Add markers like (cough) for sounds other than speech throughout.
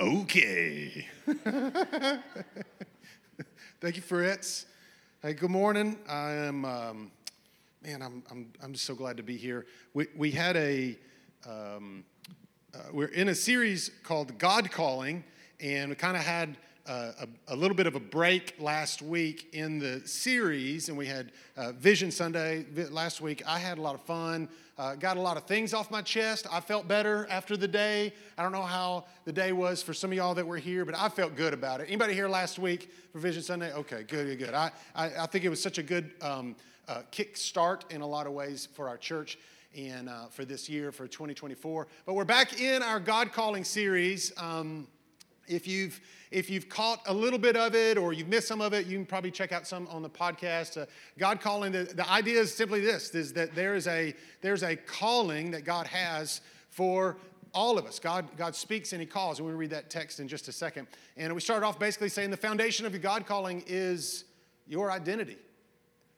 Okay. (laughs) Thank you, Fritz. Hey, good morning. I am, um, man, I'm, I'm, I'm just so glad to be here. We, we had a, um, uh, we're in a series called God Calling, and we kind of had a, a, little bit of a break last week in the series, and we had uh, Vision Sunday last week. I had a lot of fun, uh, got a lot of things off my chest. I felt better after the day. I don't know how the day was for some of y'all that were here, but I felt good about it. Anybody here last week for Vision Sunday? Okay, good, good, good. I, I, I think it was such a good um, uh, kick start in a lot of ways for our church and uh, for this year, for 2024. But we're back in our God Calling series. Um, if you've if you've caught a little bit of it or you've missed some of it, you can probably check out some on the podcast. Uh, God calling, the, the idea is simply this, is that there is a, there's a calling that God has for all of us. God, God speaks and He calls. And we'll read that text in just a second. And we started off basically saying the foundation of your God calling is your identity,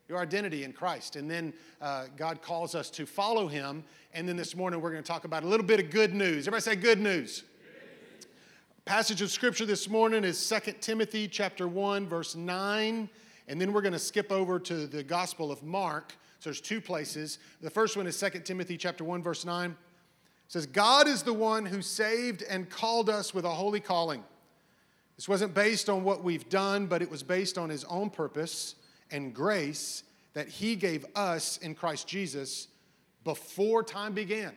your identity in Christ. And then uh, God calls us to follow Him. And then this morning we're going to talk about a little bit of good news. Everybody say good news. Passage of scripture this morning is 2 Timothy chapter 1 verse 9 and then we're going to skip over to the Gospel of Mark. So there's two places. The first one is 2 Timothy chapter 1 verse 9. It says God is the one who saved and called us with a holy calling. This wasn't based on what we've done, but it was based on his own purpose and grace that he gave us in Christ Jesus before time began.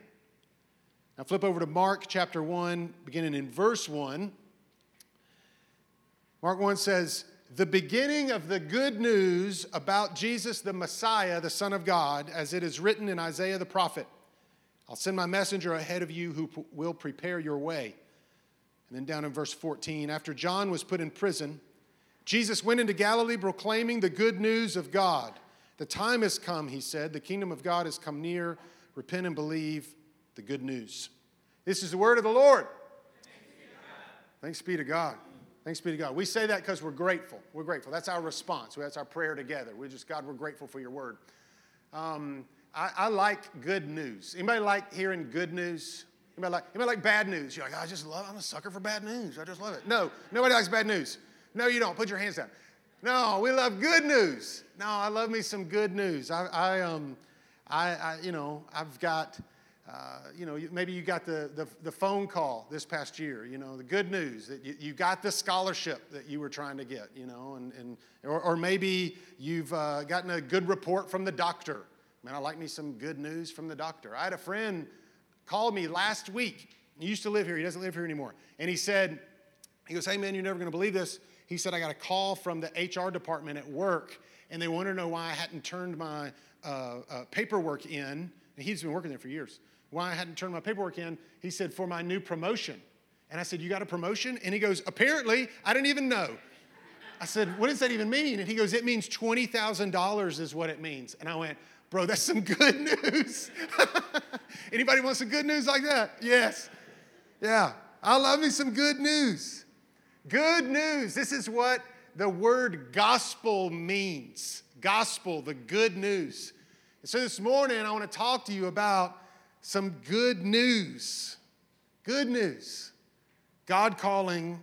Now flip over to Mark chapter 1, beginning in verse 1. Mark 1 says, The beginning of the good news about Jesus the Messiah, the Son of God, as it is written in Isaiah the prophet. I'll send my messenger ahead of you who will prepare your way. And then down in verse 14, after John was put in prison, Jesus went into Galilee proclaiming the good news of God. The time has come, he said. The kingdom of God has come near. Repent and believe the good news. This is the word of the Lord. Thanks be to God. Thanks be to God. We say that because we're grateful. We're grateful. That's our response. That's our prayer together. We just, God, we're grateful for your word. Um, I, I, like good news. Anybody like hearing good news? Anybody like, anybody like bad news? You're like, I just love, I'm a sucker for bad news. I just love it. No, nobody likes bad news. No, you don't. Put your hands down. No, we love good news. No, I love me some good news. I, I um, I, I, you know, I've got, uh, you know, maybe you got the, the, the, phone call this past year, you know, the good news that you, you got the scholarship that you were trying to get, you know, and, and or, or maybe you've uh, gotten a good report from the doctor. Man, I like me some good news from the doctor. I had a friend call me last week. He used to live here. He doesn't live here anymore. And he said, he goes, hey, man, you're never going to believe this. He said, I got a call from the HR department at work, and they want to know why I hadn't turned my uh, uh, paperwork in. And he's been working there for years why I hadn't turned my paperwork in. He said, for my new promotion. And I said, You got a promotion? And he goes, Apparently, I didn't even know. I said, What does that even mean? And he goes, It means $20,000 is what it means. And I went, Bro, that's some good (laughs) news. (laughs) Anybody want some good news like that? Yes. Yeah. I love me some good news. Good news. This is what the word gospel means. Gospel, the good news. And so this morning, I want to talk to you about some good news. Good news. God calling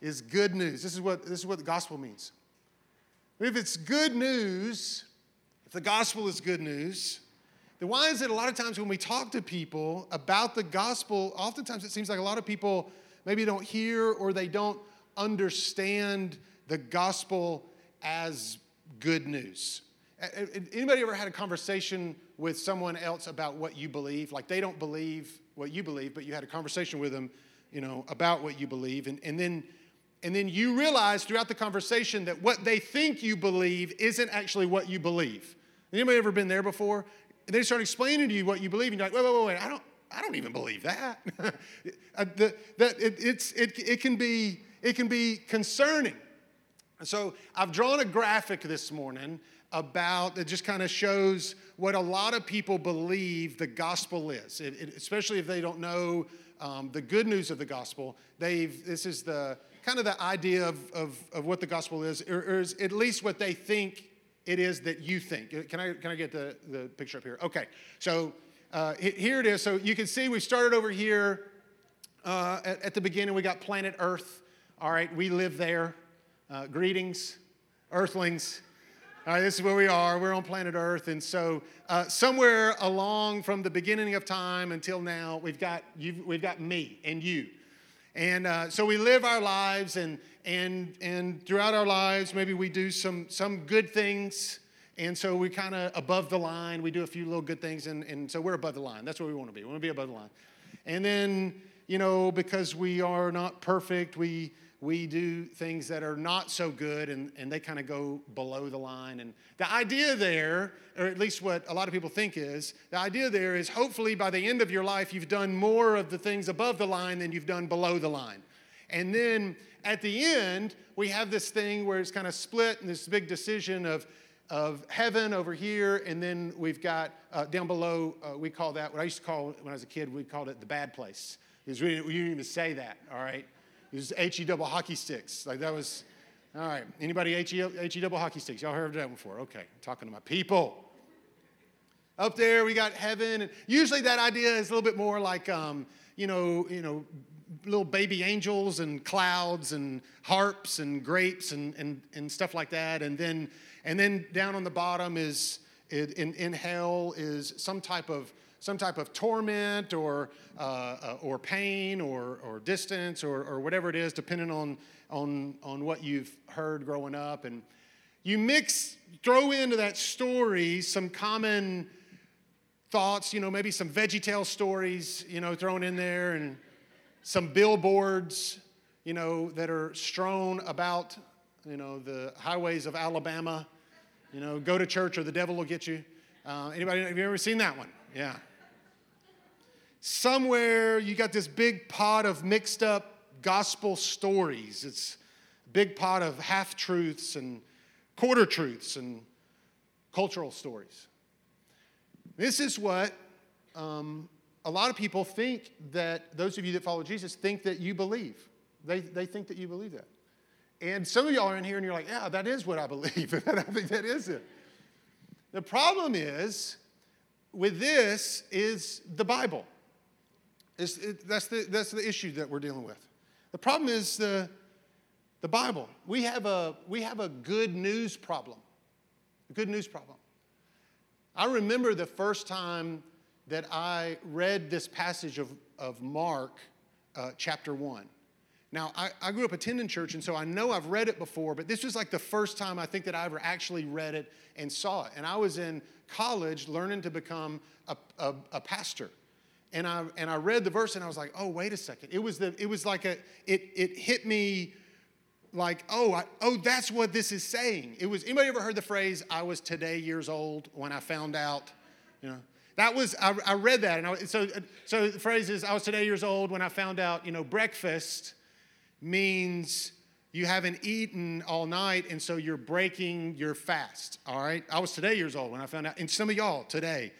is good news. This is what, this is what the gospel means. If it's good news, if the gospel is good news, then why is it a lot of times when we talk to people about the gospel, oftentimes it seems like a lot of people maybe don't hear or they don't understand the gospel as good news. Anybody ever had a conversation with someone else about what you believe. Like they don't believe what you believe, but you had a conversation with them, you know, about what you believe. And, and then and then you realize throughout the conversation that what they think you believe isn't actually what you believe. Anybody ever been there before? And they start explaining to you what you believe, and you're like, wait, wait, wait, wait, I don't, I don't even believe that. (laughs) Uh, that it, it's, it, it, can be, it can be concerning. So I've drawn a graphic this morning about that just kind of shows what a lot of people believe the gospel is, it, it, especially if they don't know um, the good news of the gospel. They've this is the kind of the idea of, of, of what the gospel is, or, or is at least what they think it is that you think. Can I can I get the, the picture up here? Okay, so uh, here it is. So you can see we started over here uh, at, at, the beginning, we got planet Earth. All right, we live there. Uh, greetings, Earthlings. All right, this is where we are. We're on planet Earth. And so, uh, somewhere along from the beginning of time until now, we've got, we've got me and you. And uh, so we live our lives, and, and, and throughout our lives, maybe we do some, some good things. And so we kind of above the line. We do a few little good things, and, and so we're above the line. That's where we want to be. We want to be above the line. And then, you know, because we are not perfect, we we do things that are not so good and, and they kind of go below the line. And the idea there, or at least what a lot of people think is, the idea there is hopefully by the end of your life, you've done more of the things above the line than you've done below the line. And then at the end, we have this thing where it's kind of split and this big decision of, of heaven over here, and then we've got uh, down below, uh, we call that, what I used to call when I was a kid, we called it the bad place. Because we, didn't even say that, all right? It was HE double hockey sticks. Like that was, all right. Anybody HE, HE double hockey sticks? Y'all heard of that before? Okay, I'm talking to my people. Up there, we got heaven. And usually that idea is a little bit more like, um, you know, you know, little baby angels and clouds and harps and grapes and, and, and stuff like that. And then, and then down on the bottom is, in, in hell is some type of some type of torment or, uh, uh, or pain or, or distance or, or whatever it is, depending on, on, on what you've heard growing up. And you mix, throw into that story some common thoughts, you know, maybe some Veggie Tale stories, you know, thrown in there and some billboards, you know, that are strewn about, you know, the highways of Alabama. You know, go to church or the devil will get you. Uh, anybody, have you ever seen that one? Yeah somewhere you got this big pot of mixed up gospel stories. It's a big pot of half truths and quarter truths and cultural stories. This is what um, a lot of people think that those of you that follow Jesus think that you believe. They, they think that you believe that. And some of y'all are in here and you're like, yeah, that is what I believe. And (laughs) I think that is it. The problem is, with this, is the Bible. It, that's, the, that's the issue that we're dealing with. The problem is the, the Bible. We have, a, we have a good news problem. A good news problem. I remember the first time that I read this passage of, of Mark uh, chapter 1. Now, I, I, grew up attending church, and so I know I've read it before, but this was like the first time I think that I ever actually read it and saw it. And I was in college learning to become a, a, a pastor and I and I read the verse and I was like, oh, wait a second. It was the it was like a it it hit me like, oh, I, oh, that's what this is saying. It was anybody ever heard the phrase, I was today years old when I found out, you know. That was I, I read that and I, so so the phrase is I was today years old when I found out, you know, breakfast means you haven't eaten all night and so you're breaking your fast, all right? I was today years old when I found out and some of y'all today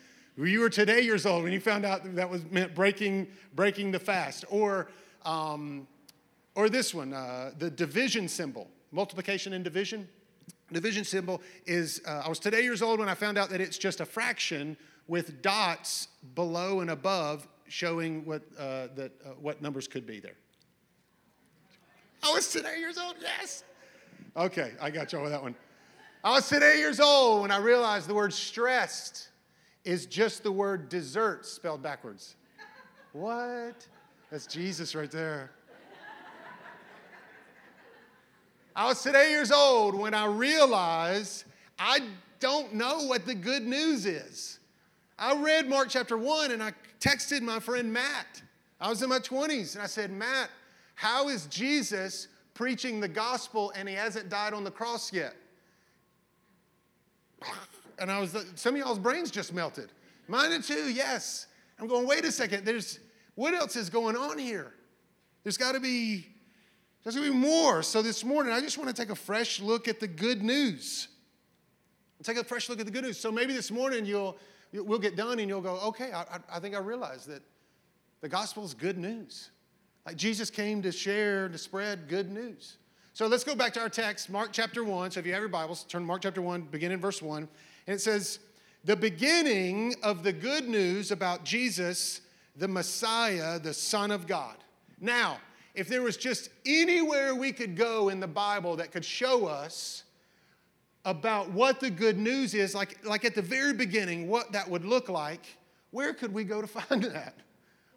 you were today years old when you found out that, that was meant breaking, breaking the fast. Or, um, or this one, uh, the division symbol, multiplication and division. Division symbol is, uh, I was today years old when I found out that it's just a fraction with dots below and above showing what, uh, that, uh, what numbers could be there. I was today years old, yes. Okay, I got y'all with that one. I was today years old when I realized the word stressed is just the word dessert spelled backwards. What? That's Jesus right there. I was today years old when I realized I don't know what the good news is. I read Mark chapter 1 and I texted my friend Matt. I was in my 20s and I said, Matt, how is Jesus preaching the gospel and he hasn't died on the cross yet? And I was, some of y'all's brains just melted. Mine too, yes. I'm going, wait a second, there's, what else is going on here? There's got to be, there's got to be more. So this morning, I just want to take a fresh look at the good news. Take a fresh look at the good news. So maybe this morning you'll, we'll get done and you'll go, okay, I, I think I realize that the gospel is good news. Like Jesus came to share, to spread good news. So let's go back to our text, Mark chapter 1. So if you have your Bibles, turn to Mark chapter 1, begin in verse 1. And it says, The beginning of the good news about Jesus, the Messiah, the Son of God. Now, if there was just anywhere we could go in the Bible that could show us about what the good news is, like, like at the very beginning, what that would look like, where could we go to (laughs) find that?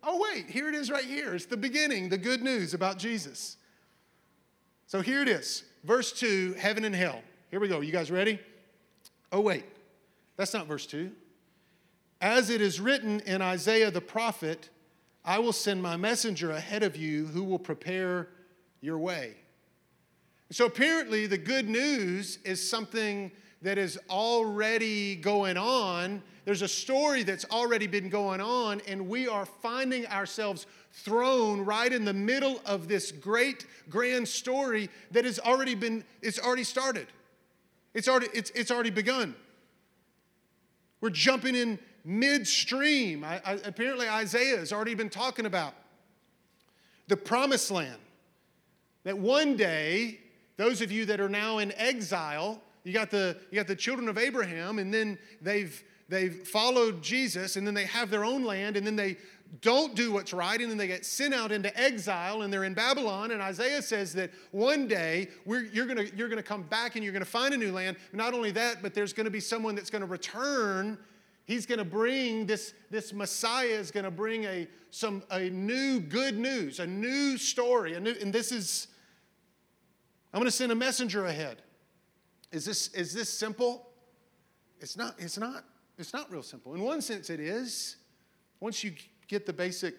Oh, wait, here it is right here. It's the beginning, the good news about Jesus. So here it is. Verse 2, heaven and hell. Here we go. You guys ready? Oh, wait, that's not verse 2. As it is written in Isaiah the prophet, I will send my messenger ahead of you who will prepare your way. So apparently, the good news is something that is already going on. There's a story that's already been going on, and we are finding ourselves thrown right in the middle of this great grand story that has already been, it's already started. It's already, it's, it's already begun. We're jumping in midstream. I, I, apparently, Isaiah has already been talking about the promised land. That one day, those of you that are now in exile, you got the, you got the children of Abraham, and then they've, they've followed Jesus, and then they have their own land, and then they don't do what's right, and then they get sent out into exile, and they're in Babylon. And Isaiah says that one day you're going you're to come back and you're going to find a new land. Not only that, but there's going to be someone that's going to return He's going to bring this, this Messiah is going to bring a, some, a new good news, a new story. A new, and this is, I'm going to send a messenger ahead. Is this, is this simple? It's not, it's not, it's not real simple. In one sense, it is. Once you get the basic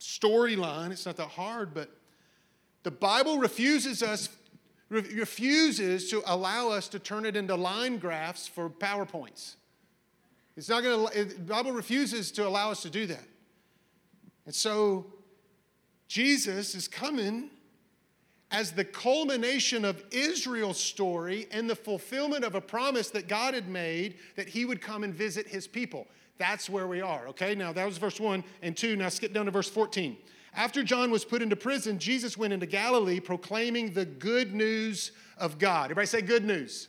storyline, it's not that hard, but the Bible refuses us, refuses to allow us to turn it into line graphs for PowerPoints. It's not going to, the Bible refuses to allow us to do that. And so Jesus is coming as the culmination of Israel's story and the fulfillment of a promise that God had made that he would come and visit his people. That's where we are, okay? Now, that was verse 1 and 2. Now, skip down to verse 14. After John was put into prison, Jesus went into Galilee proclaiming the good news of God. Everybody say good news.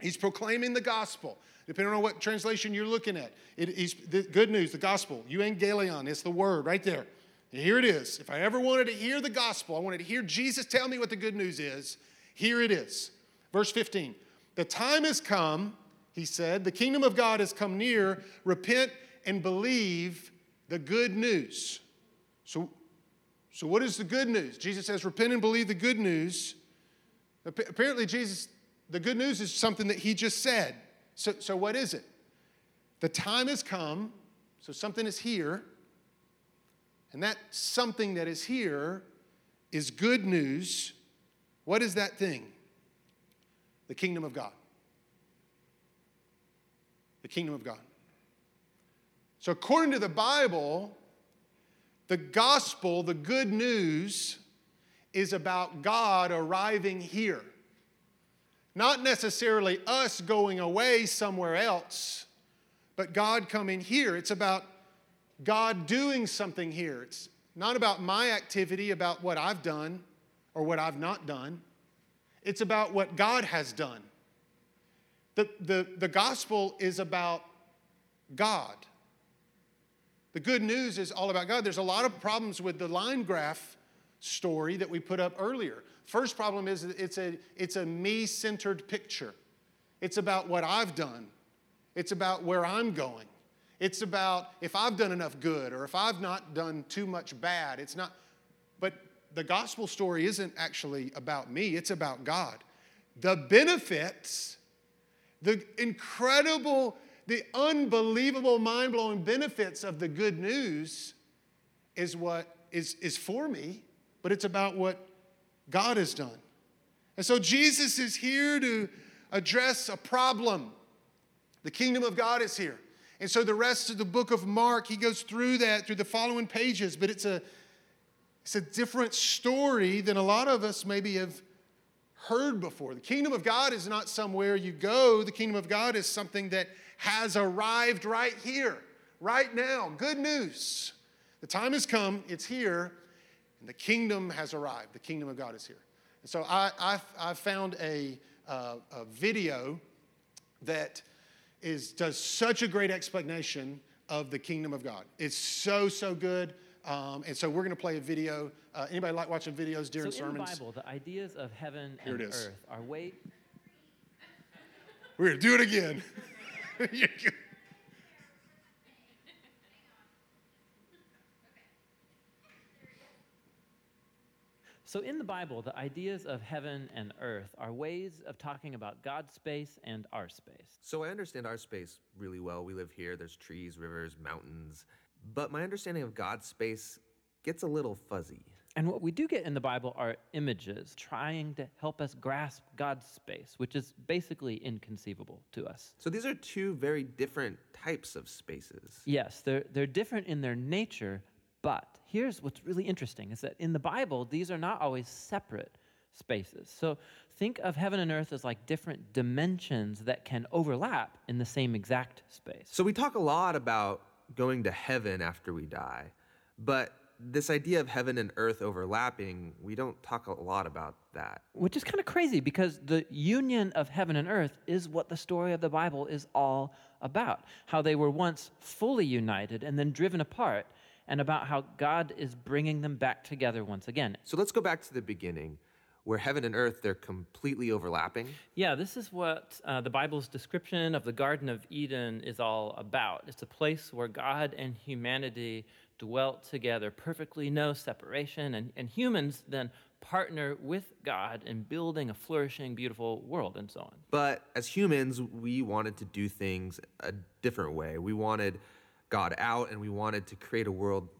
He's proclaiming the gospel depending on what translation you're looking at. It is the good news, the gospel, euangelion, it's the word right there. Here it is. If I ever wanted to hear the gospel, I wanted to hear Jesus tell me what the good news is. Here it is. Verse 15. The time has come, he said, the kingdom of God has come near. Repent and believe the good news. So, so what is the good news? Jesus says, repent and believe the good news. Apparently, Jesus, the good news is something that he just said. So, so what is it? The time has come, so something is here, and that something that is here is good news. What is that thing? The kingdom of God. The kingdom of God. So, according to the Bible, the gospel, the good news, is about God arriving here. Not necessarily us going away somewhere else, but God coming here. It's about God doing something here. It's not about my activity, about what I've done or what I've not done. It's about what God has done. The, the, the gospel is about God. The good news is all about God. There's a lot of problems with the line graph story that we put up earlier. First problem is it's a, it's a me centered picture. It's about what I've done, it's about where I'm going. It's about if I've done enough good or if I've not done too much bad. It's not, but the gospel story isn't actually about me, it's about God. The benefits, the incredible, the unbelievable, mind blowing benefits of the good news is what is, is for me, but it's about what God has done. And so Jesus is here to address a problem. The kingdom of God is here. And so the rest of the book of Mark, he goes through that through the following pages, but it's a it's a different story than a lot of us maybe have heard before. The kingdom of God is not somewhere you go. The kingdom of God is something that has arrived right here, right now. Good news. The time has come, it's here, and the kingdom has arrived. The kingdom of God is here. And so I, I, I found a, uh, a video that is, does such a great explanation of the kingdom of God. It's so, so good. Um, and so we're going to play a video. Uh, anybody like watching videos during so in the sermons? Bible, the ideas of heaven Here and it is. earth are way We're going to do it again. (laughs) So, in the Bible, the ideas of heaven and earth are ways of talking about God's space and our space. So I understand our space really well. We live here, there's trees, rivers, mountains. But my understanding of God's space gets a little fuzzy. And what we do get in the Bible are images trying to help us grasp God's space, which is basically inconceivable to us. So these are two very different types of spaces. Yes, they're, they're different in their nature, but here's what's really interesting is that in the Bible, these are not always separate spaces. So think of heaven and earth as like different dimensions that can overlap in the same exact space. So we talk a lot about going to heaven after we die, but this idea of heaven and earth overlapping, we don't talk a lot about that. Which is kind of crazy because the union of heaven and earth is what the story of the Bible is all about. How they were once fully united and then driven apart, and about how God is bringing them back together once again. So let's go back to the beginning, where heaven and earth, they're completely overlapping. Yeah, this is what uh, the Bible's description of the Garden of Eden is all about. It's a place where God and humanity dwelt together, perfectly no separation, and, and humans then partner with God in building a flourishing, beautiful world, and so on. But as humans, we wanted to do things a different way. We wanted God out and we wanted to create a world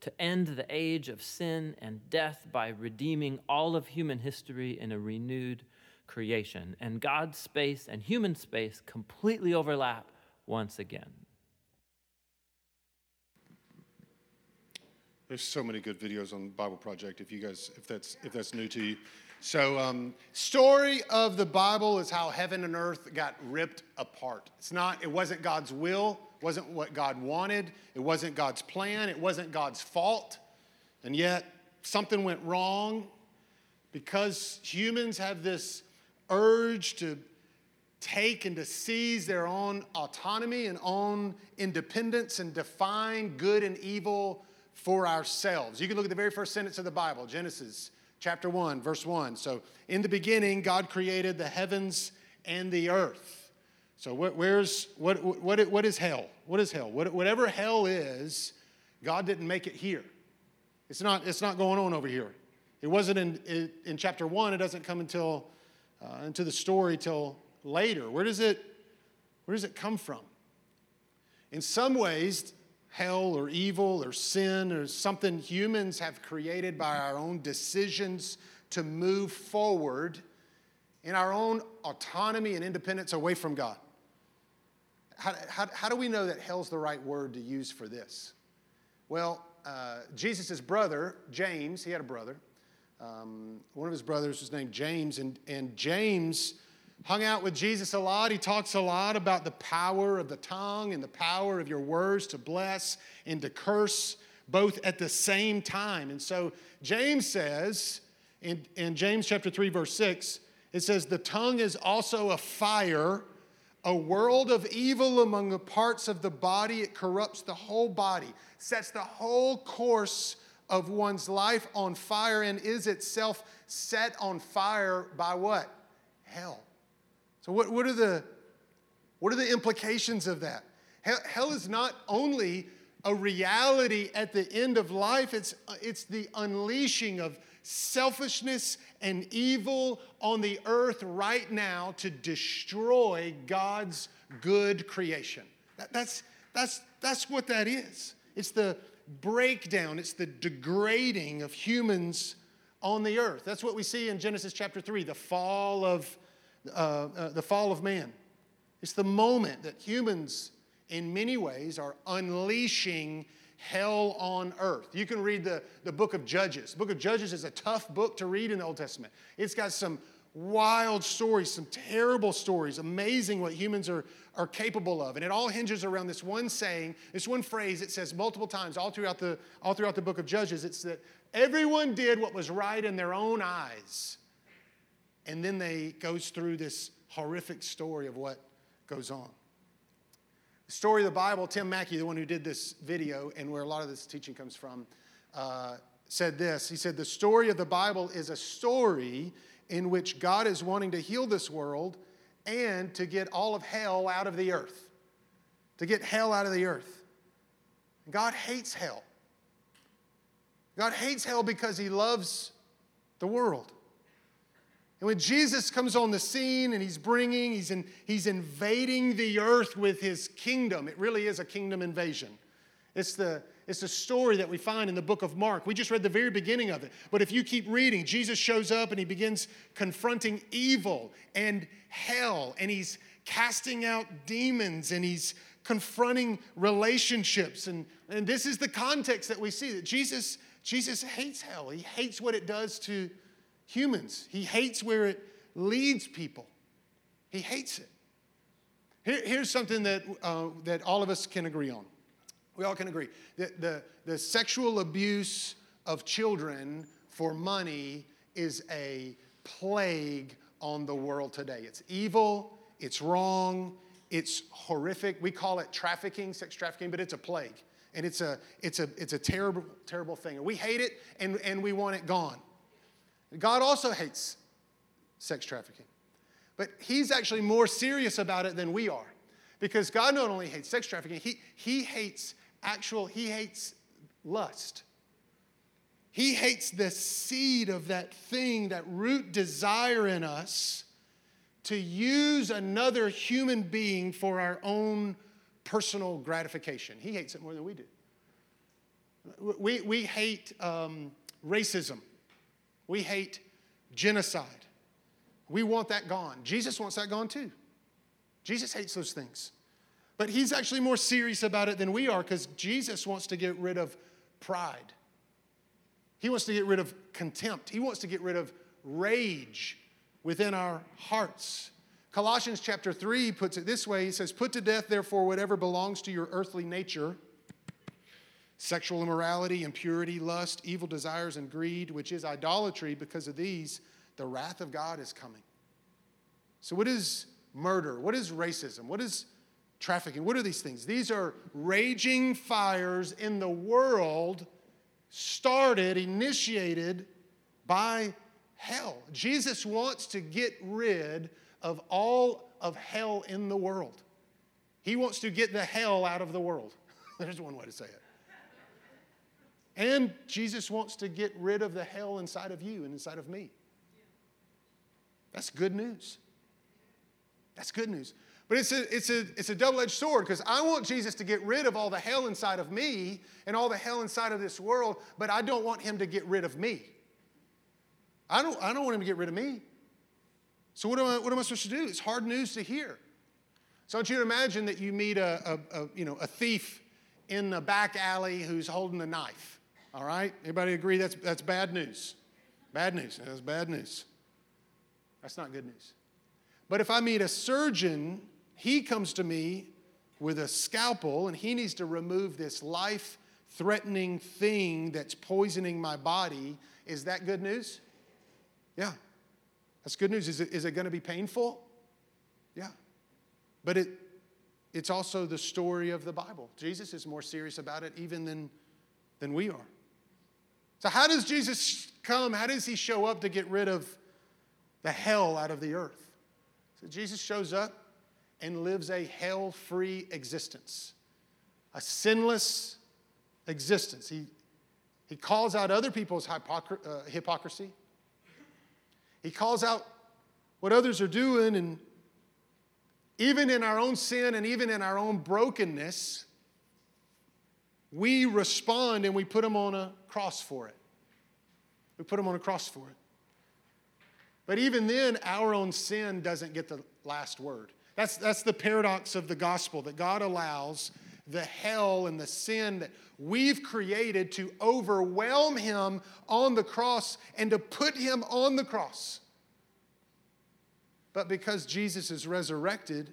to end the age of sin and death by redeeming all of human history in a renewed creation. And God's space and human space completely overlap once again. There's so many good videos on Bible Project. If you guys, if that's if that's new to you, so um, story of the Bible is how heaven and earth got ripped apart. It's not. It wasn't God's will. Wasn't what God wanted. It wasn't God's plan. It wasn't God's fault. And yet something went wrong because humans have this urge to take and to seize their own autonomy and own independence and define good and evil for ourselves. You can look at the very first sentence of the Bible, Genesis chapter 1, verse 1. So, in the beginning, God created the heavens and the earth. So, where's, what, what, what is hell? What is hell? whatever hell is, God didn't make it here. It's not, it's not going on over here. It wasn't in, in chapter 1, it doesn't come until uh, into the story till later. Where does it, where does it come from? In some ways, hell or evil or sin or something humans have created by our own decisions to move forward in our own autonomy and independence away from God. How, how, how do we know that hell's the right word to use for this? Well, uh, Jesus' brother, James, he had a brother. Um, one of his brothers was named James, and, and James hung out with Jesus a lot. He talks a lot about the power of the tongue and the power of your words to bless and to curse both at the same time. And so James says in, in James chapter 3, verse 6, it says, The tongue is also a fire, a world of evil among the parts of the body. It corrupts the whole body, sets the whole course of one's life on fire, and is itself set on fire by what? Hell. So, what, what, are, the, what are the implications of that? Hell, hell is not only a reality at the end of life, it's, it's the unleashing of selfishness and evil on the earth right now to destroy God's good creation. That, that's, that's, that's what that is. It's the breakdown, it's the degrading of humans on the earth. That's what we see in Genesis chapter 3, the fall of uh, uh, the fall of man. It's the moment that humans, in many ways, are unleashing hell on earth. You can read the, the book of Judges. The book of Judges is a tough book to read in the Old Testament. It's got some wild stories, some terrible stories, amazing what humans are, are capable of. And it all hinges around this one saying, this one phrase it says multiple times all throughout the, all throughout the book of Judges. It's that everyone did what was right in their own eyes and then they goes through this horrific story of what goes on. Story of the Bible, Tim Mackie, the one who did this video and where a lot of this teaching comes from, uh, said this. He said, The story of the Bible is a story in which God is wanting to heal this world and to get all of hell out of the earth. To get hell out of the earth. God hates hell. God hates hell because he loves the world. And when Jesus comes on the scene and he's bringing, he's, in, he's invading the earth with his kingdom, it really is a kingdom invasion. It's the, it's the story that we find in the book of Mark. We just read the very beginning of it. But if you keep reading, Jesus shows up and he begins confronting evil and hell, and he's casting out demons and he's confronting relationships. And, and this is the context that we see that Jesus Jesus hates hell. He hates what it does to humans, he hates where it leads people. He hates it. Here, here's something that, uh, that all of us can agree on. We all can agree. The, the, the sexual abuse of children for money is a plague on the world today. It's evil, it's wrong, it's horrific. We call it trafficking, sex trafficking, but it's a plague. And it's a, it's a, it's a terrible, terrible thing. We hate it and, and we want it gone. God also hates sex trafficking. But he's actually more serious about it than we are. Because God not only hates sex trafficking, he, he hates actual, he hates lust. He hates the seed of that thing, that root desire in us to use another human being for our own personal gratification. He hates it more than we do. We, we hate um, racism, we hate genocide. We want that gone. Jesus wants that gone too. Jesus hates those things. But he's actually more serious about it than we are because Jesus wants to get rid of pride. He wants to get rid of contempt. He wants to get rid of rage within our hearts. Colossians chapter 3 puts it this way He says, Put to death, therefore, whatever belongs to your earthly nature sexual immorality, impurity, lust, evil desires, and greed, which is idolatry. Because of these, the wrath of God is coming. So, what is murder? What is racism? What is trafficking? What are these things? These are raging fires in the world started, initiated by hell. Jesus wants to get rid of all of hell in the world. He wants to get the hell out of the world. (laughs) There's one way to say it. And Jesus wants to get rid of the hell inside of you and inside of me. That's good news. That's good news. But it's a, it's a, it's a double edged sword because I want Jesus to get rid of all the hell inside of me and all the hell inside of this world, but I don't want him to get rid of me. I don't, I don't want him to get rid of me. So, what am, I, what am I supposed to do? It's hard news to hear. So, I want you to imagine that you meet a, a, a you know, a thief in the back alley who's holding a knife. All right? Anybody agree that's, that's bad news? Bad news. That's bad news. That's not good news. But if I meet a surgeon, he comes to me with a scalpel and he needs to remove this life threatening thing that's poisoning my body. Is that good news? Yeah. That's good news. Is it, is it going to be painful? Yeah. But it, it's also the story of the Bible. Jesus is more serious about it even than, than we are. So, how does Jesus come? How does he show up to get rid of the hell out of the earth? So, Jesus shows up and lives a hell free existence, a sinless existence. He, he calls out other people's hypocr- uh, hypocrisy, he calls out what others are doing, and even in our own sin and even in our own brokenness, we respond and we put them on a cross for it. We put them on a cross for it. But even then, our own sin doesn't get the last word. That's, that's the paradox of the gospel that God allows the hell and the sin that we've created to overwhelm him on the cross and to put him on the cross. But because Jesus is resurrected,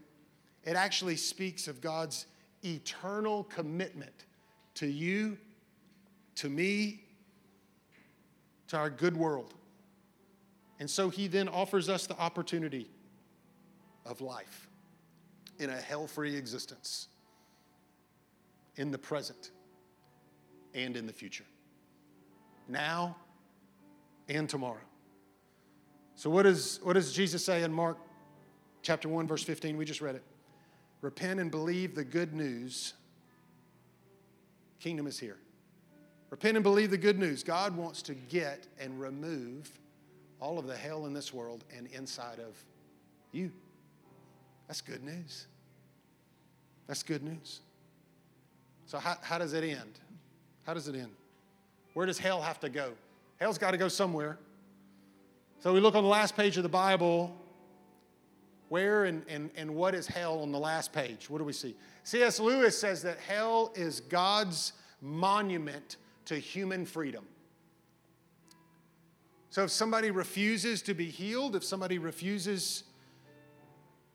it actually speaks of God's eternal commitment to you, to me, to our good world. And so he then offers us the opportunity of life in a hell free existence in the present and in the future, now and tomorrow. So, what, is, what does Jesus say in Mark chapter 1, verse 15? We just read it. Repent and believe the good news. Kingdom is here. Repent and believe the good news. God wants to get and remove all of the hell in this world and inside of you. That's good news. That's good news. So, how, how does it end? How does it end? Where does hell have to go? Hell's got to go somewhere. So, we look on the last page of the Bible. Where and, and, and what is hell on the last page? What do we see? C.S. Lewis says that hell is God's monument to human freedom. So if somebody refuses to be healed, if somebody refuses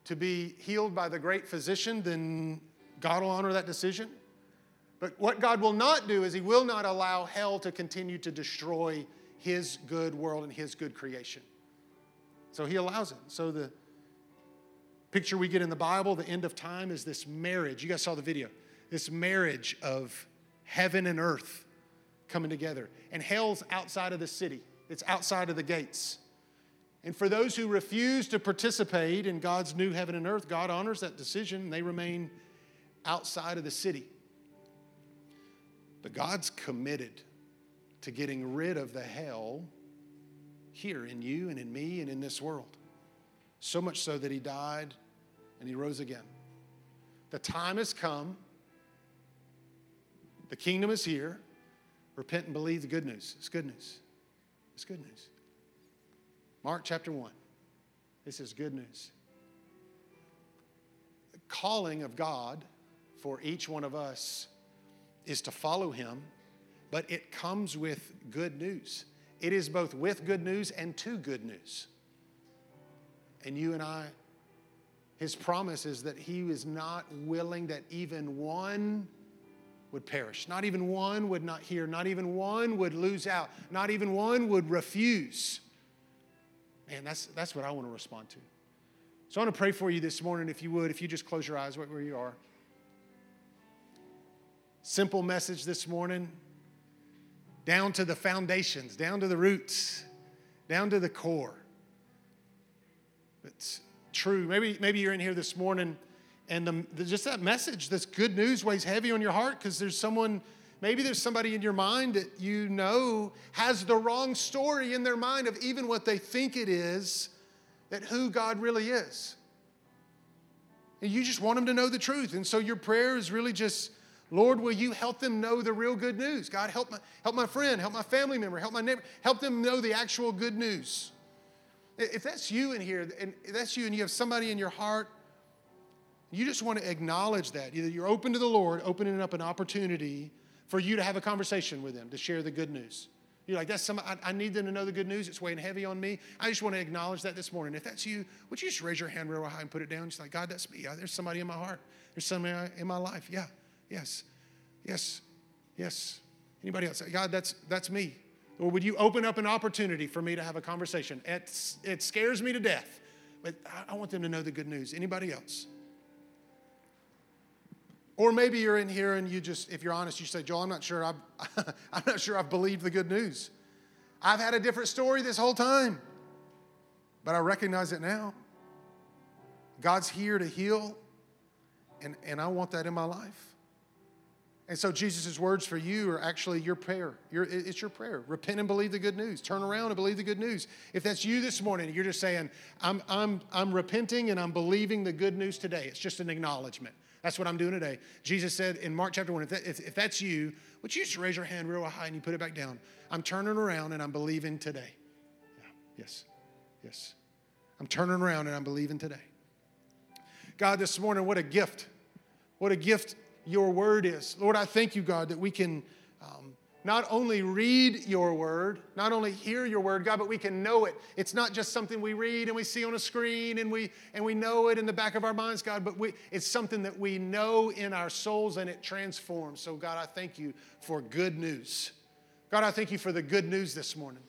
to be healed by the great physician, then God will honor that decision. But what God will not do is He will not allow hell to continue to destroy His good world and His good creation. So He allows it. So the picture we get in the Bible, the end of time, is this marriage. You guys saw the video. This marriage of heaven and earth coming together. And hell's outside of the city, it's outside of the gates. And for those who refuse to participate in God's new heaven and earth, God honors that decision and they remain outside of the city. But God's committed to getting rid of the hell here in you and in me and in this world. So much so that He died and He rose again. The time has come, the kingdom is here. Repent and believe the good news. It's good news. It's good news. Mark chapter 1. This is good news. The calling of God for each one of us is to follow him, but it comes with good news. It is both with good news and to good news. And you and I, his promise is that he is not willing that even one would perish. Not even one would not hear. Not even one would lose out. Not even one would refuse. Man, that's, that's what I want to respond to. So I want to pray for you this morning, if you would, if you just close your eyes right where you are. Simple message this morning, down to the foundations, down to the roots, down to the core. It's true. Maybe, maybe you're in here this morning and the, the, just that message, this good news weighs heavy on your heart because there's someone, maybe there's somebody in your mind that you know has the wrong story in their mind of even what they think it is, that who God really is. And you just want them to know the truth. And so your prayer is really just, Lord, will you help them know the real good news? God, help my, help my friend, help my family member, help my neighbor, help them know the actual good news. If that's you in here, and that's you, and you have somebody in your heart, you just want to acknowledge that. Either you're open to the Lord, opening up an opportunity for you to have a conversation with them, to share the good news. You're like, that's some, I, I, need them to know the good news. It's weighing heavy on me. I just want to acknowledge that this morning. If that's you, would you just raise your hand real high and put it down? Just like, God, that's me. There's somebody in my heart. There's somebody in my life. Yeah, yes, yes, yes. Anybody else? God, that's, that's me. Or would you open up an opportunity for me to have a conversation? It's, it scares me to death, but I, want them to know the good news. Anybody else? Or maybe you're in here and you just, if you're honest, you say, Joel, I'm not sure I've, (laughs) I'm not sure I've believed the good news. I've had a different story this whole time, but I recognize it now. God's here to heal, and, and I want that in my life. And so Jesus' words for you are actually your prayer. Your, it's your prayer. Repent and believe the good news. Turn around and believe the good news. If that's you this morning, you're just saying, I'm, I'm, I'm repenting and I'm believing the good news today. It's just an acknowledgement. That's what I'm doing today. Jesus said in Mark chapter 1, if, that, if, if that's you, would you just raise your hand real high and you put it back down? I'm turning around and I'm believing today. Yeah, yes, yes. I'm turning around and I'm believing today. God, this morning, what a gift. What a gift your word is. Lord, I thank you, God, that we can um, not only read your word, not only hear your word, God, but we can know it. It's not just something we read and we see on a screen and we and we know it in the back of our minds, God, but we, it's something that we know in our souls and it transforms. So, God, I thank you for good news. God, I thank you for the good news this morning.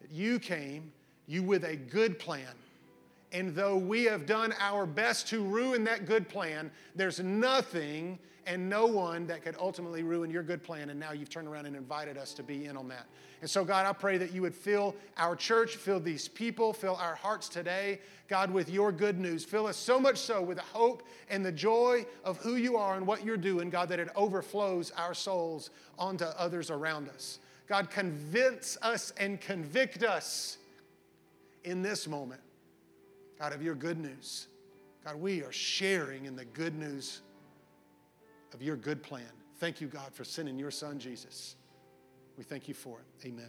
That you came, you with a good plan. And though we have done our best to ruin that good plan, there's nothing and no one that could ultimately ruin your good plan. And now you've turned around and invited us to be in on that. And so, God, I pray that you would fill our church, fill these people, fill our hearts today, God, with your good news. Fill us so much so with the hope and the joy of who you are and what you're doing, God, that it overflows our souls onto others around us. God, convince us and convict us in this moment, God, of your good news. God, we are sharing in the good news of your good plan. Thank you, God, for sending your son, Jesus. We thank you for it. Amen.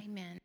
Amen.